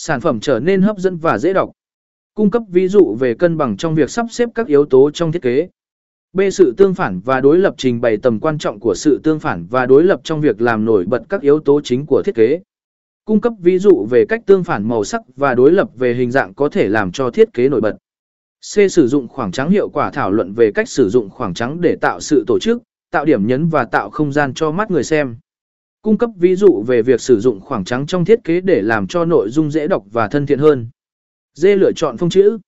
sản phẩm trở nên hấp dẫn và dễ đọc. Cung cấp ví dụ về cân bằng trong việc sắp xếp các yếu tố trong thiết kế. B. Sự tương phản và đối lập trình bày tầm quan trọng của sự tương phản và đối lập trong việc làm nổi bật các yếu tố chính của thiết kế. Cung cấp ví dụ về cách tương phản màu sắc và đối lập về hình dạng có thể làm cho thiết kế nổi bật. C. Sử dụng khoảng trắng hiệu quả thảo luận về cách sử dụng khoảng trắng để tạo sự tổ chức, tạo điểm nhấn và tạo không gian cho mắt người xem. Cung cấp ví dụ về việc sử dụng khoảng trắng trong thiết kế để làm cho nội dung dễ đọc và thân thiện hơn. D. Lựa chọn phông chữ.